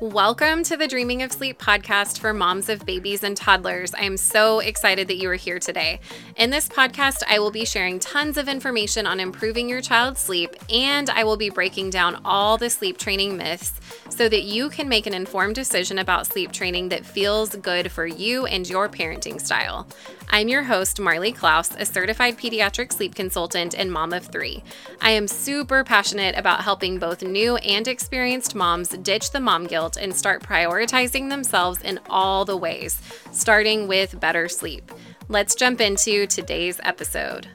Welcome to the Dreaming of Sleep podcast for moms of babies and toddlers. I am so excited that you are here today. In this podcast, I will be sharing tons of information on improving your child's sleep, and I will be breaking down all the sleep training myths so that you can make an informed decision about sleep training that feels good for you and your parenting style. I'm your host, Marley Klaus, a certified pediatric sleep consultant and mom of three. I am super passionate about helping both new and experienced moms ditch the mom guilt and start prioritizing themselves in all the ways, starting with better sleep. Let's jump into today's episode.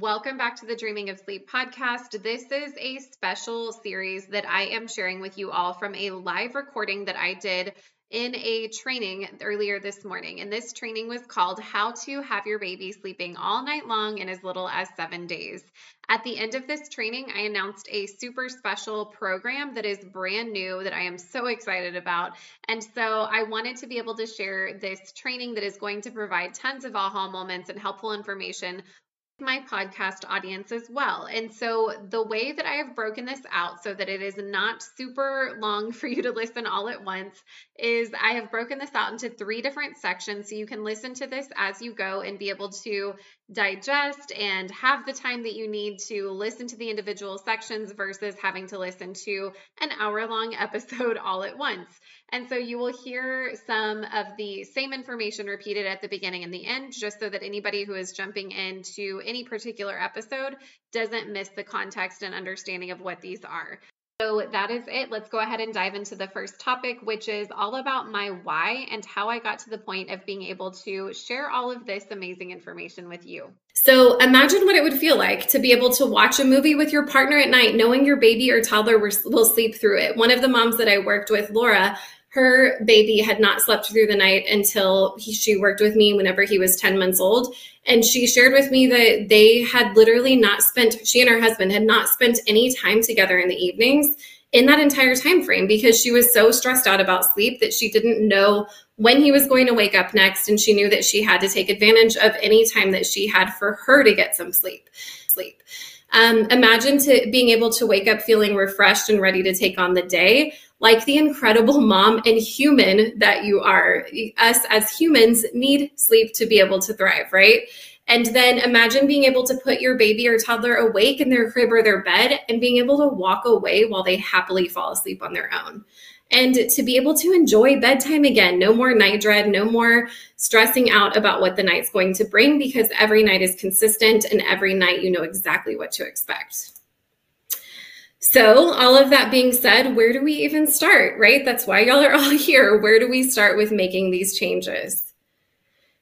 Welcome back to the Dreaming of Sleep podcast. This is a special series that I am sharing with you all from a live recording that I did in a training earlier this morning. And this training was called How to Have Your Baby Sleeping All Night Long in as Little as Seven Days. At the end of this training, I announced a super special program that is brand new that I am so excited about. And so I wanted to be able to share this training that is going to provide tons of aha moments and helpful information my podcast audience as well. And so the way that I have broken this out so that it is not super long for you to listen all at once is I have broken this out into three different sections so you can listen to this as you go and be able to digest and have the time that you need to listen to the individual sections versus having to listen to an hour long episode all at once. And so you will hear some of the same information repeated at the beginning and the end, just so that anybody who is jumping into any particular episode doesn't miss the context and understanding of what these are. So that is it. Let's go ahead and dive into the first topic, which is all about my why and how I got to the point of being able to share all of this amazing information with you. So imagine what it would feel like to be able to watch a movie with your partner at night, knowing your baby or toddler will sleep through it. One of the moms that I worked with, Laura, her baby had not slept through the night until he, she worked with me whenever he was 10 months old. And she shared with me that they had literally not spent, she and her husband had not spent any time together in the evenings in that entire time frame because she was so stressed out about sleep that she didn't know when he was going to wake up next. And she knew that she had to take advantage of any time that she had for her to get some sleep. Sleep. Um, imagine to being able to wake up feeling refreshed and ready to take on the day like the incredible mom and human that you are. Us as humans need sleep to be able to thrive, right? And then imagine being able to put your baby or toddler awake in their crib or their bed and being able to walk away while they happily fall asleep on their own. And to be able to enjoy bedtime again. No more night dread, no more stressing out about what the night's going to bring because every night is consistent and every night you know exactly what to expect. So, all of that being said, where do we even start, right? That's why y'all are all here. Where do we start with making these changes?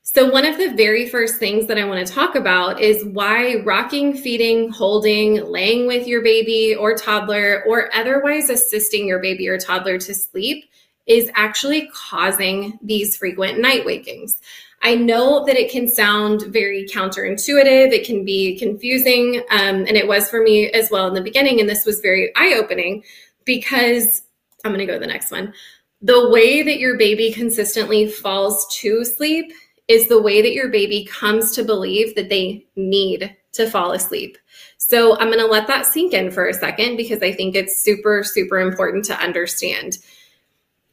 So, one of the very first things that I want to talk about is why rocking, feeding, holding, laying with your baby or toddler, or otherwise assisting your baby or toddler to sleep is actually causing these frequent night wakings. I know that it can sound very counterintuitive. It can be confusing. Um, and it was for me as well in the beginning. And this was very eye opening because I'm going to go to the next one. The way that your baby consistently falls to sleep is the way that your baby comes to believe that they need to fall asleep. So I'm going to let that sink in for a second because I think it's super, super important to understand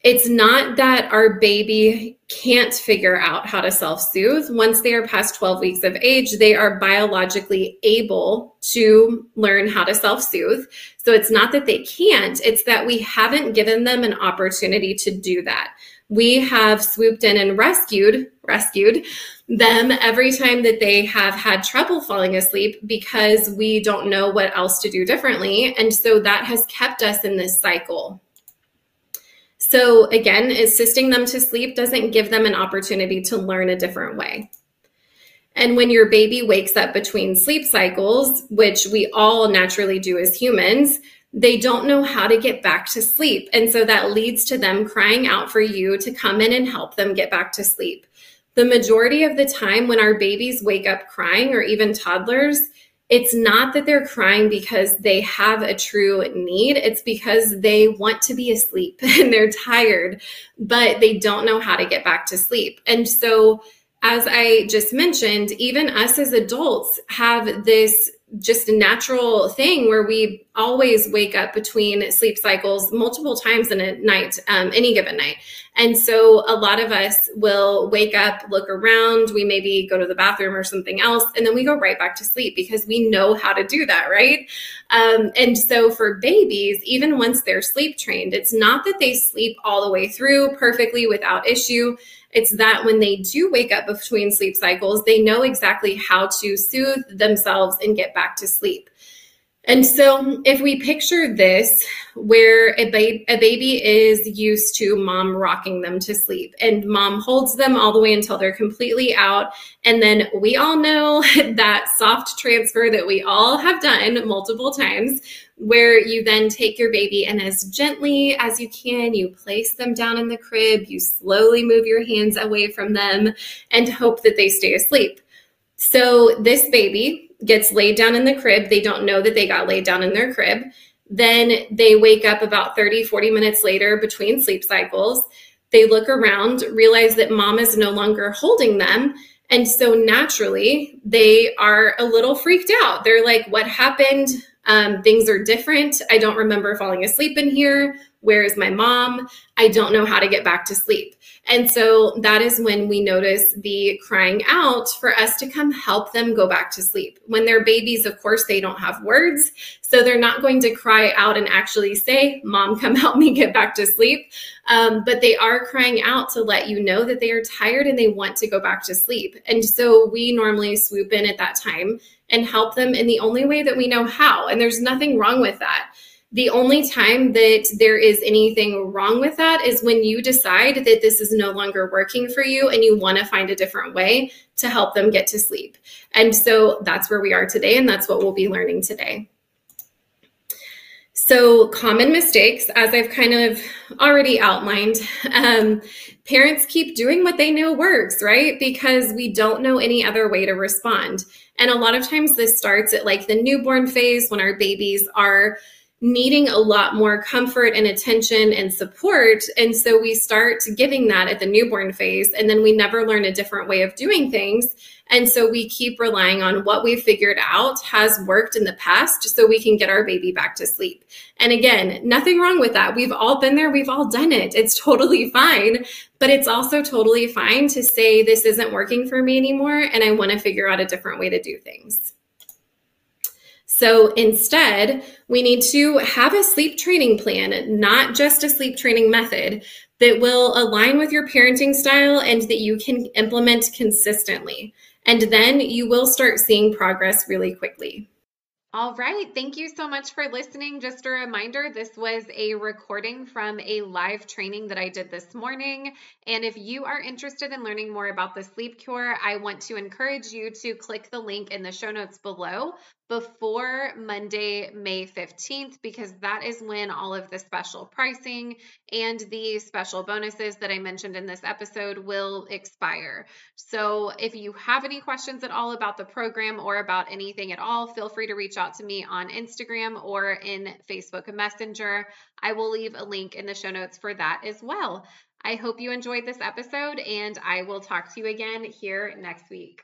it's not that our baby can't figure out how to self soothe. Once they are past 12 weeks of age, they are biologically able to learn how to self soothe. So it's not that they can't, it's that we haven't given them an opportunity to do that. We have swooped in and rescued, rescued them every time that they have had trouble falling asleep because we don't know what else to do differently. And so that has kept us in this cycle so, again, assisting them to sleep doesn't give them an opportunity to learn a different way. And when your baby wakes up between sleep cycles, which we all naturally do as humans, they don't know how to get back to sleep. And so that leads to them crying out for you to come in and help them get back to sleep. The majority of the time, when our babies wake up crying, or even toddlers, it's not that they're crying because they have a true need. It's because they want to be asleep and they're tired, but they don't know how to get back to sleep. And so, as I just mentioned, even us as adults have this just a natural thing where we always wake up between sleep cycles multiple times in a night, um, any given night. And so a lot of us will wake up, look around, we maybe go to the bathroom or something else, and then we go right back to sleep because we know how to do that, right? Um, and so for babies, even once they're sleep trained, it's not that they sleep all the way through perfectly without issue. It's that when they do wake up between sleep cycles, they know exactly how to soothe themselves and get back to sleep. And so, if we picture this, where a, ba- a baby is used to mom rocking them to sleep, and mom holds them all the way until they're completely out. And then we all know that soft transfer that we all have done multiple times, where you then take your baby and as gently as you can, you place them down in the crib, you slowly move your hands away from them, and hope that they stay asleep. So, this baby gets laid down in the crib. They don't know that they got laid down in their crib. Then they wake up about 30, 40 minutes later between sleep cycles. They look around, realize that mom is no longer holding them. And so naturally, they are a little freaked out. They're like, What happened? Um, things are different. I don't remember falling asleep in here. Where is my mom? I don't know how to get back to sleep. And so that is when we notice the crying out for us to come help them go back to sleep. When they're babies, of course, they don't have words. So they're not going to cry out and actually say, Mom, come help me get back to sleep. Um, but they are crying out to let you know that they are tired and they want to go back to sleep. And so we normally swoop in at that time and help them in the only way that we know how. And there's nothing wrong with that. The only time that there is anything wrong with that is when you decide that this is no longer working for you and you want to find a different way to help them get to sleep. And so that's where we are today, and that's what we'll be learning today. So, common mistakes, as I've kind of already outlined, um, parents keep doing what they know works, right? Because we don't know any other way to respond. And a lot of times this starts at like the newborn phase when our babies are needing a lot more comfort and attention and support. And so we start giving that at the newborn phase, and then we never learn a different way of doing things. And so we keep relying on what we've figured out has worked in the past so we can get our baby back to sleep. And again, nothing wrong with that. We've all been there, we've all done it. It's totally fine. But it's also totally fine to say, this isn't working for me anymore, and I want to figure out a different way to do things. So instead, we need to have a sleep training plan, not just a sleep training method that will align with your parenting style and that you can implement consistently. And then you will start seeing progress really quickly. All right. Thank you so much for listening. Just a reminder this was a recording from a live training that I did this morning. And if you are interested in learning more about the sleep cure, I want to encourage you to click the link in the show notes below before Monday, May 15th, because that is when all of the special pricing and the special bonuses that I mentioned in this episode will expire. So, if you have any questions at all about the program or about anything at all, feel free to reach out to me on Instagram or in Facebook Messenger. I will leave a link in the show notes for that as well. I hope you enjoyed this episode, and I will talk to you again here next week.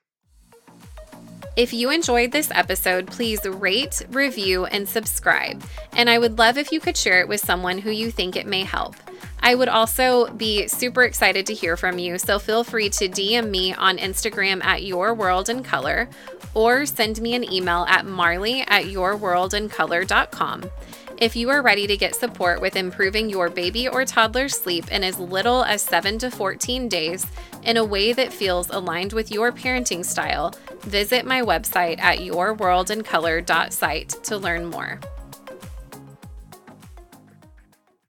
If you enjoyed this episode, please rate, review, and subscribe. And I would love if you could share it with someone who you think it may help. I would also be super excited to hear from you, so feel free to DM me on Instagram at Your World in Color or send me an email at marley at yourworldincolor.com. If you are ready to get support with improving your baby or toddler's sleep in as little as 7 to 14 days in a way that feels aligned with your parenting style, visit my website at yourworldincolor.site to learn more.